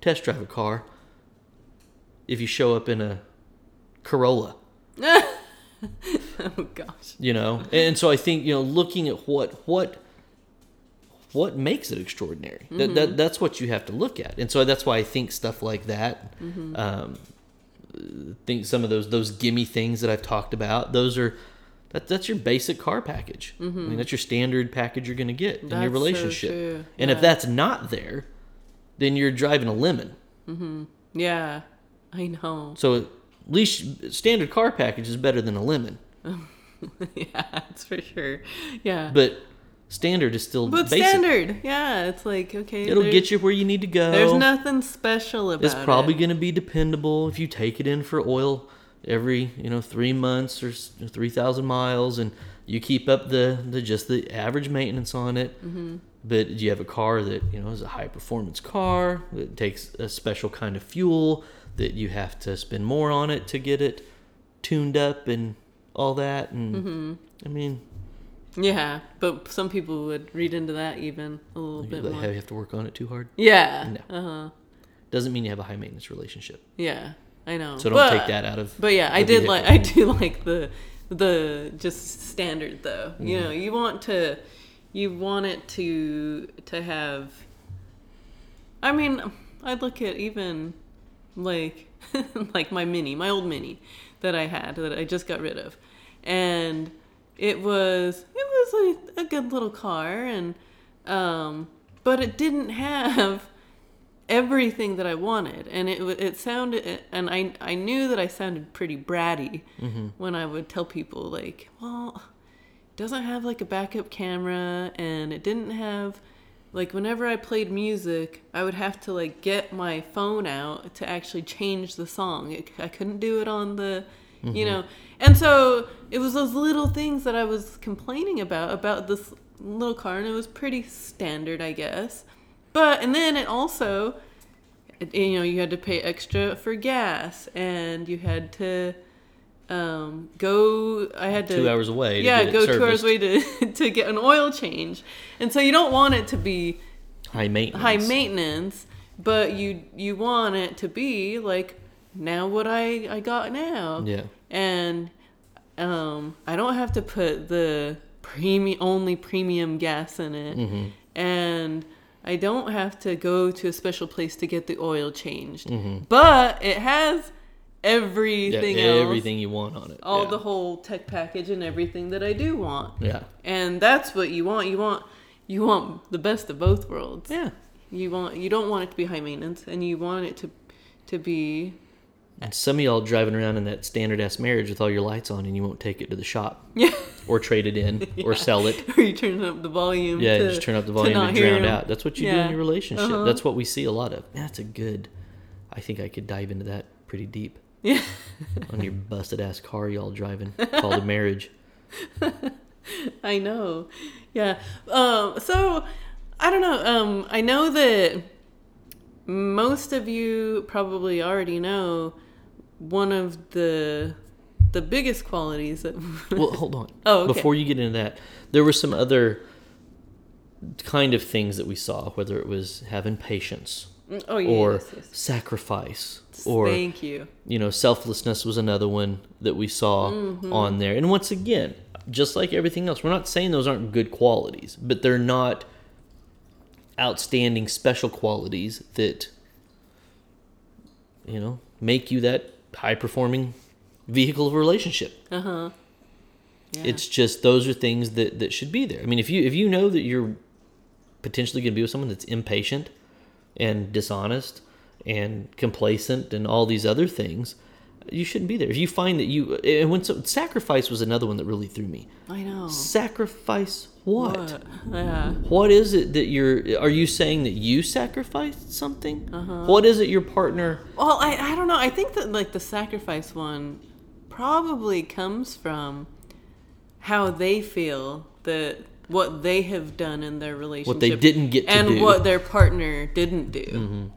test drive a car if you show up in a corolla. (laughs) Oh gosh. you know? And so i think you know looking at what what what makes it extraordinary. That, that mm-hmm. that's what you have to look at. And so that's why i think stuff like that mm-hmm. um think some of those those gimme things that i've talked about those are that, that's your basic car package. I mean mm-hmm. that's your standard package you're going to get in That's your so relationship. true. and if that's not there then you're driving a lemon. Yeah, I know. so at least standard car package is better than a lemon (laughs) yeah, that's for sure. Yeah. but standard is still But basic standard, yeah, it's like okay. It'll get you where you need to go. There's nothing special about it. It's probably it. going to be dependable if you take it in for oil every you know three months or three thousand miles, and you keep up the, the just the average maintenance on it. Mm-hmm. But do you have a car that you know is a high performance car that takes a special kind of fuel that you have to spend more on it to get it tuned up and all that. And Mm-hmm. I mean, Yeah, but some people would read into that even a little bit have more. you have to work on it too hard. Yeah. No. Uh huh. Doesn't mean you have a high maintenance relationship. Yeah, I know. So don't But- take that out of. But yeah, I did like I do (laughs) like the the just standard though. You Mm-hmm. know, you want to you want it to to have I mean, I look at even like (laughs) like my mini, my old mini that I had that I just got rid of. And it was it was a, a good little car and um but it didn't (laughs) have everything that I wanted, and it it sounded, and I I knew that I sounded pretty bratty when I would tell people like, well, it doesn't have like a backup camera, and it didn't have like whenever I played music, I would have to like get my phone out to actually change the song. It, I couldn't do it on the, you mm-hmm. know, and so it was those little things that I was complaining about about this little car, and it was pretty standard, I guess. But and then it also, you know, you had to pay extra for gas, and you had to um, go. I had to two hours away. To yeah, go two hours away to (laughs) to get an oil change, and so you don't want it to be High maintenance. high maintenance, but you you want it to be like now what I I got now, Yeah. and um I don't have to put the premium only premium gas in it, Mm-hmm. and I don't have to go to a special place to get the oil changed, Mm-hmm. but it has Yeah, everything else, everything you want on it. all yeah. the whole tech package and everything that I do want, Yeah. and that's what you want. You want you want the best of both worlds. Yeah. You want you don't want it to be high maintenance, and you want it to to be And some of y'all driving around in that standard ass marriage with all your lights on and you won't take it to the shop yeah. or trade it in (laughs) or sell it. or you turn up the volume. Yeah, to, you just turn up the volume and drown out. That's what you do in your relationship. Uh-huh. That's what we see a lot of. That's a good. I think I could dive into that pretty deep Yeah, on your busted ass car y'all driving called a marriage. (laughs) I know. Yeah. Um. So I don't know. Um. I know that most of you probably already know one of the the biggest qualities that. (laughs) Well, hold on. Oh, okay. Before you get into that, there were some other kind of things that we saw, whether it was having patience oh yeah. or yes, yes. sacrifice or Thank you. you know selflessness was another one that we saw Mm-hmm. on there and once again just like everything else we're not saying those aren't good qualities but they're not outstanding special qualities that you know make you that high performing vehicle of a relationship. Uh huh. Yeah. It's just those are things that that should be there. I mean, if you if you know that you're potentially going to be with someone that's impatient and dishonest and complacent and all these other things, you shouldn't be there. If you find that you and when so, sacrifice was another one that really threw me. I know. Sacrifice what? What? Yeah. What is it that you're? Are you saying that you sacrificed something? Uh-huh. What is it your partner? Well, I, I don't know. I think that like the sacrifice one probably comes from how they feel that what they have done in their relationship, what they didn't get to and do. Mm-hmm. what their partner didn't do,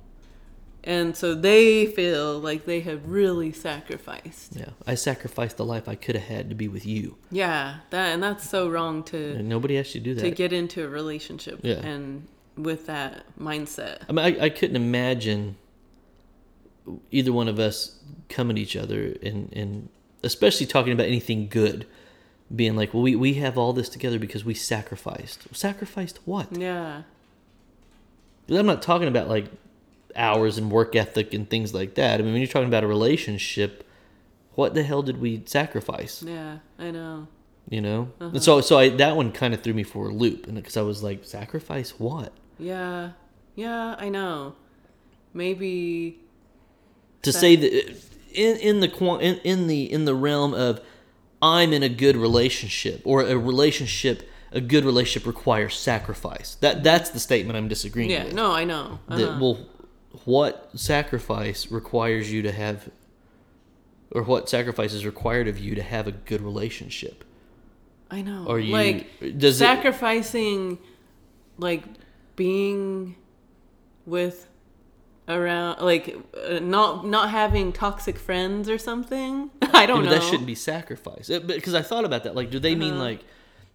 and so they feel like they have really sacrificed. Yeah, I sacrificed the life I could have had to be with you, Yeah, that and that's so wrong to and nobody you to do that to get into a relationship Yeah. and with that mindset. I mean, I, I couldn't imagine either one of us coming to each other and and especially talking about anything good, being like, well, we we have all this together because we sacrificed. Sacrificed what? Yeah. I'm not talking about like hours and work ethic and things like that. I mean, when you're talking about a relationship, what the hell did we sacrifice? Yeah, I know. You know, Uh-huh. and so so I that one kind of threw me for a loop, and because I was like, sacrifice what? Yeah. Yeah, I know. Maybe To Sa- say that in in the in, in the in the realm of I'm in a good relationship or a relationship a good relationship requires sacrifice. That that's the statement I'm disagreeing Yeah, with. no, I know. Uh-huh. that well what sacrifice requires you to have or what sacrifice is required of you to have a good relationship I know. Are you- like does it- sacrificing like being with around like uh, not not having toxic friends or something? (laughs) I don't Yeah, know. that shouldn't be sacrifice because i thought about that like do they Uh-huh. mean like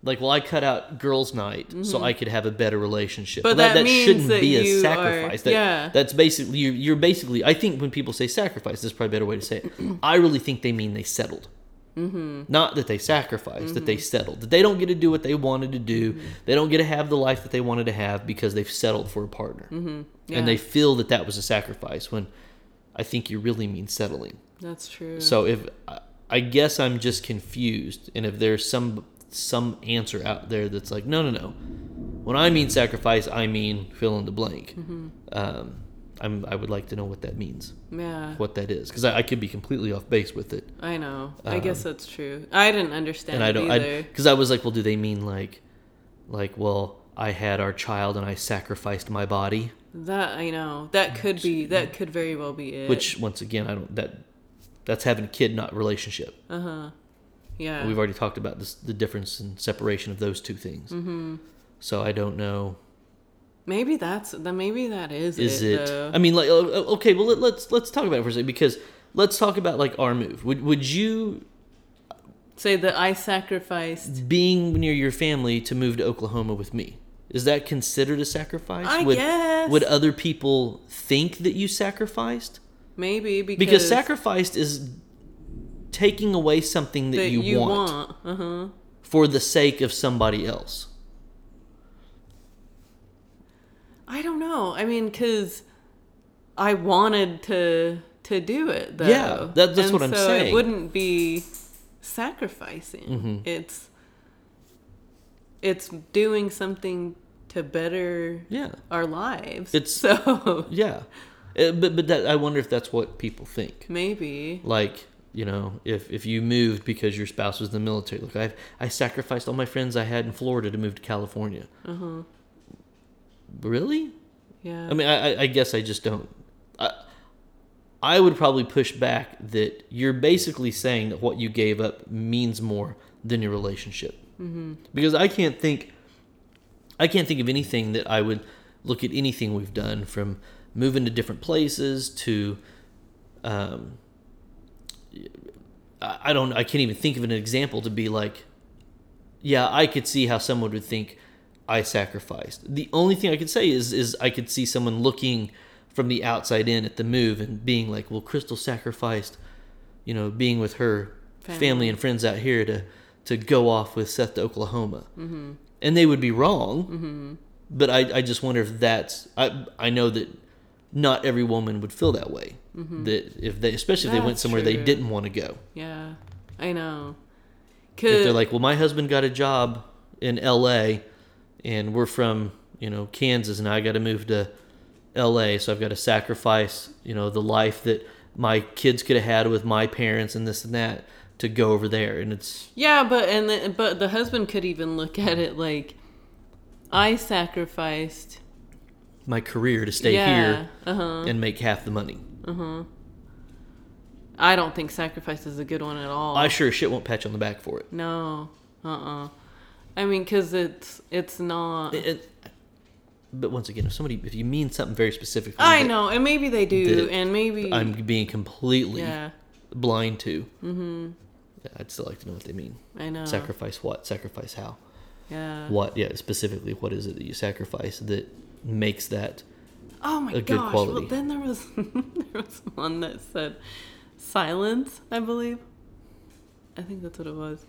like well i cut out girls night so i could have a better relationship Mm-hmm. But Well, that means shouldn't that be a you are- sacrifice that, yeah. that's basically you're, you're basically i think when people say sacrifice this is probably a better way to say it (clears throat) i really think they mean they settled Mm-hmm. Not that they sacrificed, that they settled. That they don't get to do what they wanted to do. Mm-hmm. They don't get to have the life that they wanted to have because they've settled for a partner. Mm-hmm. Yeah. And they feel that that was a sacrifice when I think you really mean settling. That's true. So if I guess I'm just confused, and if there's some some answer out there that's like, no, no, no. When I mean sacrifice, I mean fill in the blank. Mm-hmm. Um, I'm, I would like to know what that means, yeah. what that is, because I, I could be completely off base with it, I know. I guess that's true. I didn't understand Um, and I don't. either. Because I, was like, well, do they mean like, like, well, I had our child and I sacrificed my body, that I know. That could be that could very well be it. which once again, I don't. That that's having a kid, not relationship. uh-huh. Yeah. We've already talked about this, the difference and separation of those two things. Mm-hmm. So I don't know. Maybe that's then maybe that is Is it, it? I mean, like, uh, uh, okay, well, let, let's let's talk about it for a second because let's talk about like our move. Would would you say that I sacrificed being near your family to move to Oklahoma with me? Is that considered a sacrifice? I would, guess. Would other people think that you sacrificed? maybe because, Because sacrificed is taking away something that, that you, want, Uh-huh. for the sake of somebody else. I don't know. I mean cuz I wanted to to do it though. Yeah, that- that's And what I'm so saying. It wouldn't be sacrificing. Mm-hmm. It's it's doing something to better Yeah. our lives. It's- (laughs) so Yeah. Uh, but but that I wonder if that's what people think. maybe Like, you know, if if you moved because your spouse was in the military, look, I I sacrificed all my friends I had in Florida to move to California. uh-huh. Really? Yeah. I mean, I, I- I guess I just don't. I, I would probably push back that you're basically saying that what you gave up means more than your relationship. Mm-hmm. Because I can't think, I can't think of anything that I would look at anything we've done from moving to different places to, um, I I don't, I can't even think of an example to be like, yeah, I could see how someone would think I sacrificed. The only thing I could say is is I could see someone looking from the outside in at the move and being like, "Well, Crystal sacrificed, you know, being with her family, Family. and friends out here to to go off with Seth to Oklahoma," mm-hmm. and they would be wrong. Mm-hmm. But I I just wonder if that's I I know that not every woman would feel that way. Mm-hmm. That if they, especially if they went That's somewhere they didn't want to go. Yeah, I know. If they're like, well, my husband got a job in L.A. and we're from you know Kansas, and I got to move to L.A., so I've got to sacrifice you know the life that my kids could have had with my parents and this and that to go over there, and it's yeah, but and the, but the husband could even look at it like, I sacrificed. My career to stay yeah, here uh huh. and make half the money. I don't think sacrifice is a good one at all. I sure shit won't patch on the back for it. no, uh, uh I mean, cause it's it's not. It- it- but once again, if somebody, if you mean something very specific, I that know, and maybe they do, and maybe I'm being completely yeah, blind to. Mm-hmm. I'd still like to know what they mean. I know. Sacrifice what? Sacrifice how? Yeah. What? Yeah, specifically, what is it that you sacrifice that makes that? Oh my a good gosh! quality. Well, then there was (laughs) there was one that said silence. I believe. I think that's what it was.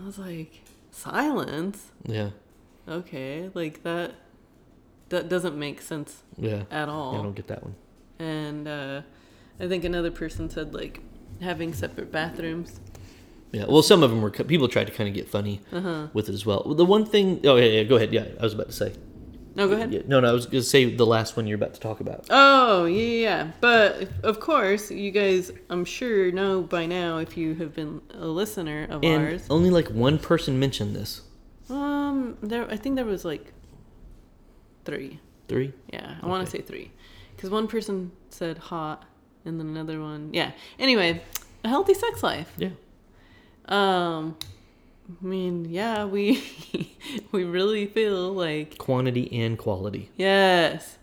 I was like, silence. Yeah, Okay, like that. That doesn't make sense yeah. at all. I don't get that one. and uh, I think another person said like having separate bathrooms. Yeah. Well, some of them were people tried to kind of get funny Uh-huh. with it as well. The one thing. Oh yeah, yeah. Go ahead. Yeah, I was about to say. No, go ahead. Yeah, no, no. I was going to say the last one you're about to talk about. Oh, yeah, yeah. But of course, you guys, I'm sure, know by now if you have been a listener of And ours. only like one person mentioned this. Um, there, I think there was like three. Three. Yeah, I want to say three, because one person said hot, and then another one. Yeah. Anyway, a healthy sex life. Yeah. Um, I mean, yeah, we (laughs) we really feel like Quantity and quality. yes,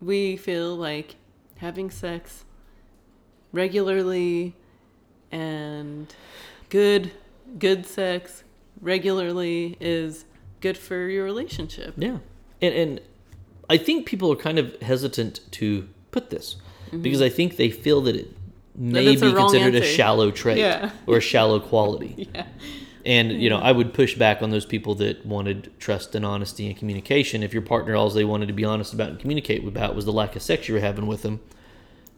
we feel like having sex regularly and good good sex regularly is good for your relationship. Yeah. And and I think people are kind of hesitant to put this mm-hmm. because I think they feel that it may be considered a shallow trait Yeah. or a shallow quality. (laughs) Yeah. And you know, hmm. I would push back on those people that wanted trust and honesty and communication. If your partner all they wanted to be honest about and communicate about was the lack of sex you were having with them,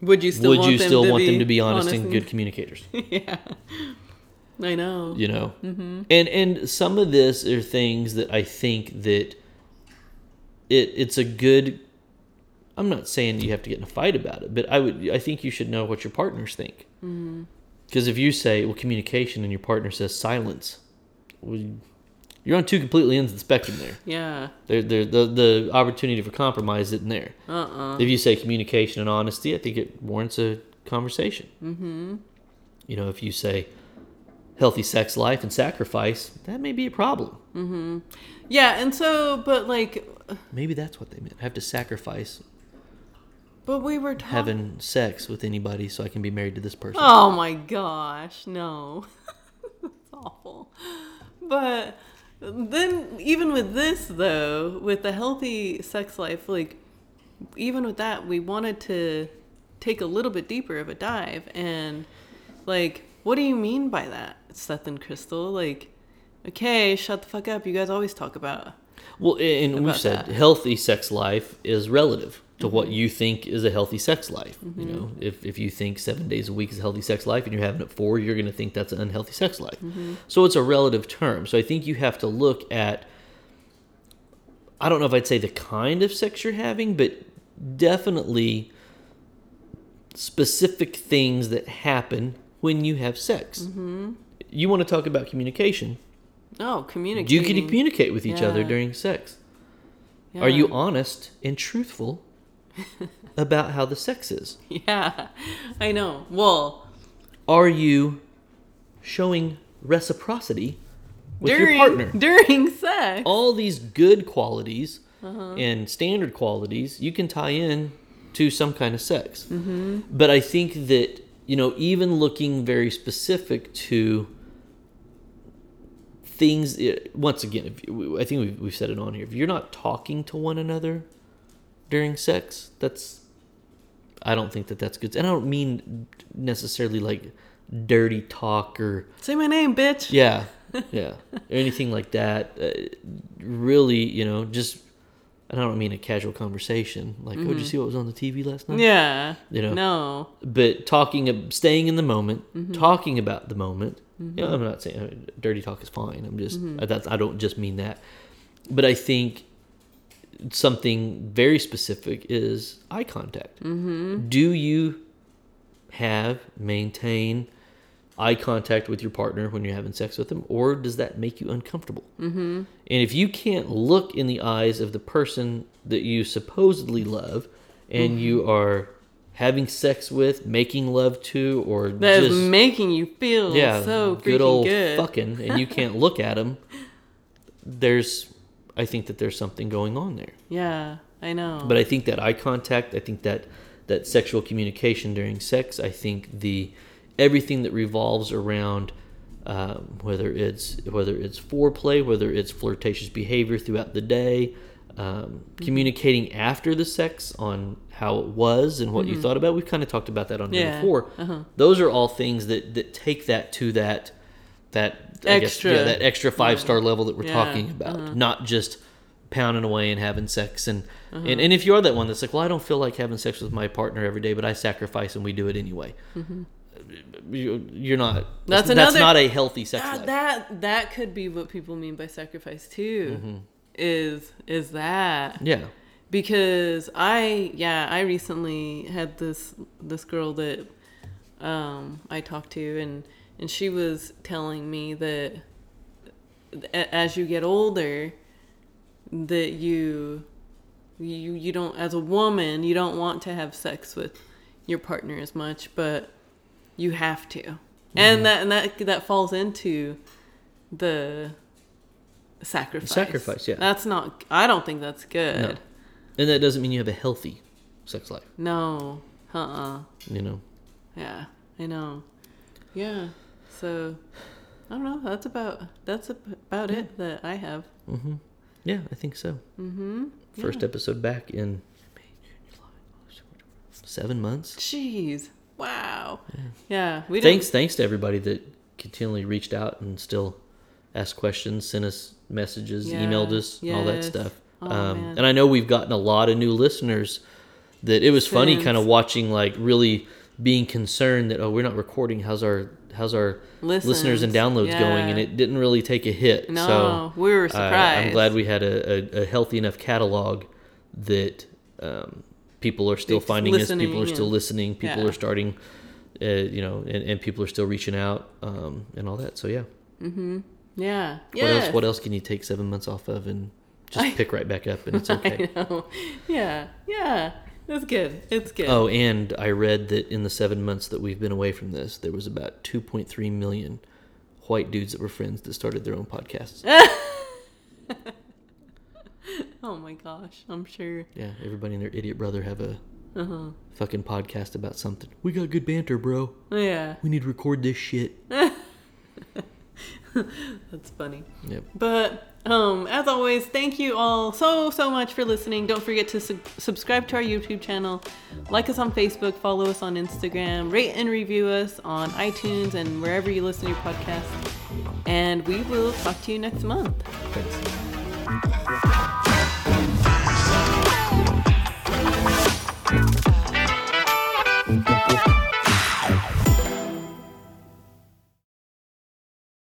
Would you still would want you them still to want be them to be honest, and good communicators? (laughs) yeah. I know. you know mm-hmm. and and some of this are things that i think that it it's a good i'm not saying you have to get in a fight about it but i would i think you should know what your partners think mm-hmm. Because if you say well communication and your partner says silence well, you're on two completely ends of the spectrum there Yeah. there, there the, the opportunity for compromise isn't there Uh-uh. if you say communication and honesty, I think it warrants a conversation. Mm-hmm. You know, if you say healthy sex life and sacrifice, that may be a problem. Mm-hmm. Yeah, and so but like Maybe that's what they meant. I have to sacrifice but we were talking having sex with anybody so I can be married to this person. Oh my gosh, no. (laughs) That's awful. But then even with this though, with the healthy sex life, like even with that, we wanted to take a little bit deeper of a dive and like what do you mean by that, Seth and Crystal? Like, okay, shut the fuck up. You guys always talk about Well, and we've said that. Healthy sex life is relative to what you think is a healthy sex life. You know, if, if you think seven days a week is a healthy sex life and you're having it four, you're going to think that's an unhealthy sex life. Mm-hmm. So it's a relative term. So I think you have to look at, I don't know if I'd say the kind of sex you're having, but definitely specific things that happen when you have sex. Mm-hmm. You want to talk about communication. oh, communication. Do You can communicate with each other during sex. Are you honest and truthful (laughs) about how the sex is? Yeah. I know. Well, Are you showing reciprocity with during your partner? (laughs) during sex. All these good qualities Uh-huh. and standard qualities you can tie in to some kind of sex. Mm-hmm. But I think that, you know, even looking very specific to things, eh, once again, if I think we've, we've said it on here. If you're not talking to one another during sex, that's, I don't think that that's good. And I don't mean necessarily like dirty talk or, Say my name, bitch. yeah, (laughs) yeah, or anything like that. Uh, really, you know, just and I don't mean a casual conversation like, "Oh, did you see what was on the TV last night?" Yeah. You know. No. But talking, staying in the moment, Mm-hmm. talking about the moment. You know, I'm not saying uh, dirty talk is fine. I'm just Mm-hmm. uh, that's I don't just mean that, but I think something very specific is eye contact. Mm-hmm. Do you have maintain eye contact with your partner when you're having sex with them, or does that make you uncomfortable? Mm-hmm. And if you can't look in the eyes of the person that you supposedly love, and Mm-hmm. you are having sex with, making love to, or That is just making you feel yeah, so good old good. fucking, and you can't (laughs) look at them, there's, I think that there's something going on there. Yeah, I know. But I think that eye contact, I think that that sexual communication during sex, I think the everything that revolves around um, whether it's whether it's foreplay, whether it's flirtatious behavior throughout the day, um, communicating after the sex on how it was and what you thought about. We've kind of talked about that on here Yeah. before. Uh-huh. Those are all things that that take that to that that I guess, Extra. yeah, that extra five star level that we're Yeah. talking about, not just pounding away and having sex and, and and if you are that one that's like well i don't feel like having sex with my partner every day but i sacrifice and we do it anyway you, you're not That's that's, that's not a healthy sex Ah, life that that could be what people mean by sacrifice too. Mm-hmm. Is is that yeah because I yeah I recently had this this girl that um, I talked to and and she was telling me that as you get older that you you you don't as a woman you don't want to have sex with your partner as much but you have to. And mm-hmm. that and that that falls into the sacrifice. Sacrifice, yeah. that's not i don't think that's good. No. and that doesn't mean you have a healthy sex life. No. Uh-uh. You know? Yeah i know. Yeah so i don't know that's about that's about it that i have. Yeah i think so. Mm-hmm. First episode back in May, June, July, August, September, seven months. Jeez. Wow. Yeah, we thanks thanks to everybody that continually reached out and still asked questions sent us messages Yeah, emailed us all that stuff. Oh, um, and i know we've gotten a lot of new listeners that it was funny kind of watching like really being concerned that oh we're not recording how's our how's our listeners and Listens, downloads going? And it didn't really take a hit. No, so we were uh, surprised. i'm glad we had a, a, a healthy enough catalog that um, people are still It's finding us people are still listening people yeah. are starting uh, you know and, and people are still reaching out um, and all that. So yeah. Yeah. What yeah else what else can you take seven months off of and just pick right back up and it's (laughs) okay? I yeah. Yeah it's good. It's good. Oh and i read that in the seven months that we've been away from this there was about 2.3 million white dudes that were friends that started their own podcasts. (laughs) Oh my gosh i'm sure. Yeah everybody and their idiot brother have a uh-huh. fucking podcast about something. We got good banter bro. Yeah. We need to record this shit. (laughs) That's funny. Yep. But um, as always, thank you all so so much for listening. Don't forget to sub- subscribe to our YouTube channel, like us on Facebook, follow us on Instagram, rate and review us on iTunes and wherever you listen to your podcast. And we will talk to you next month. thanks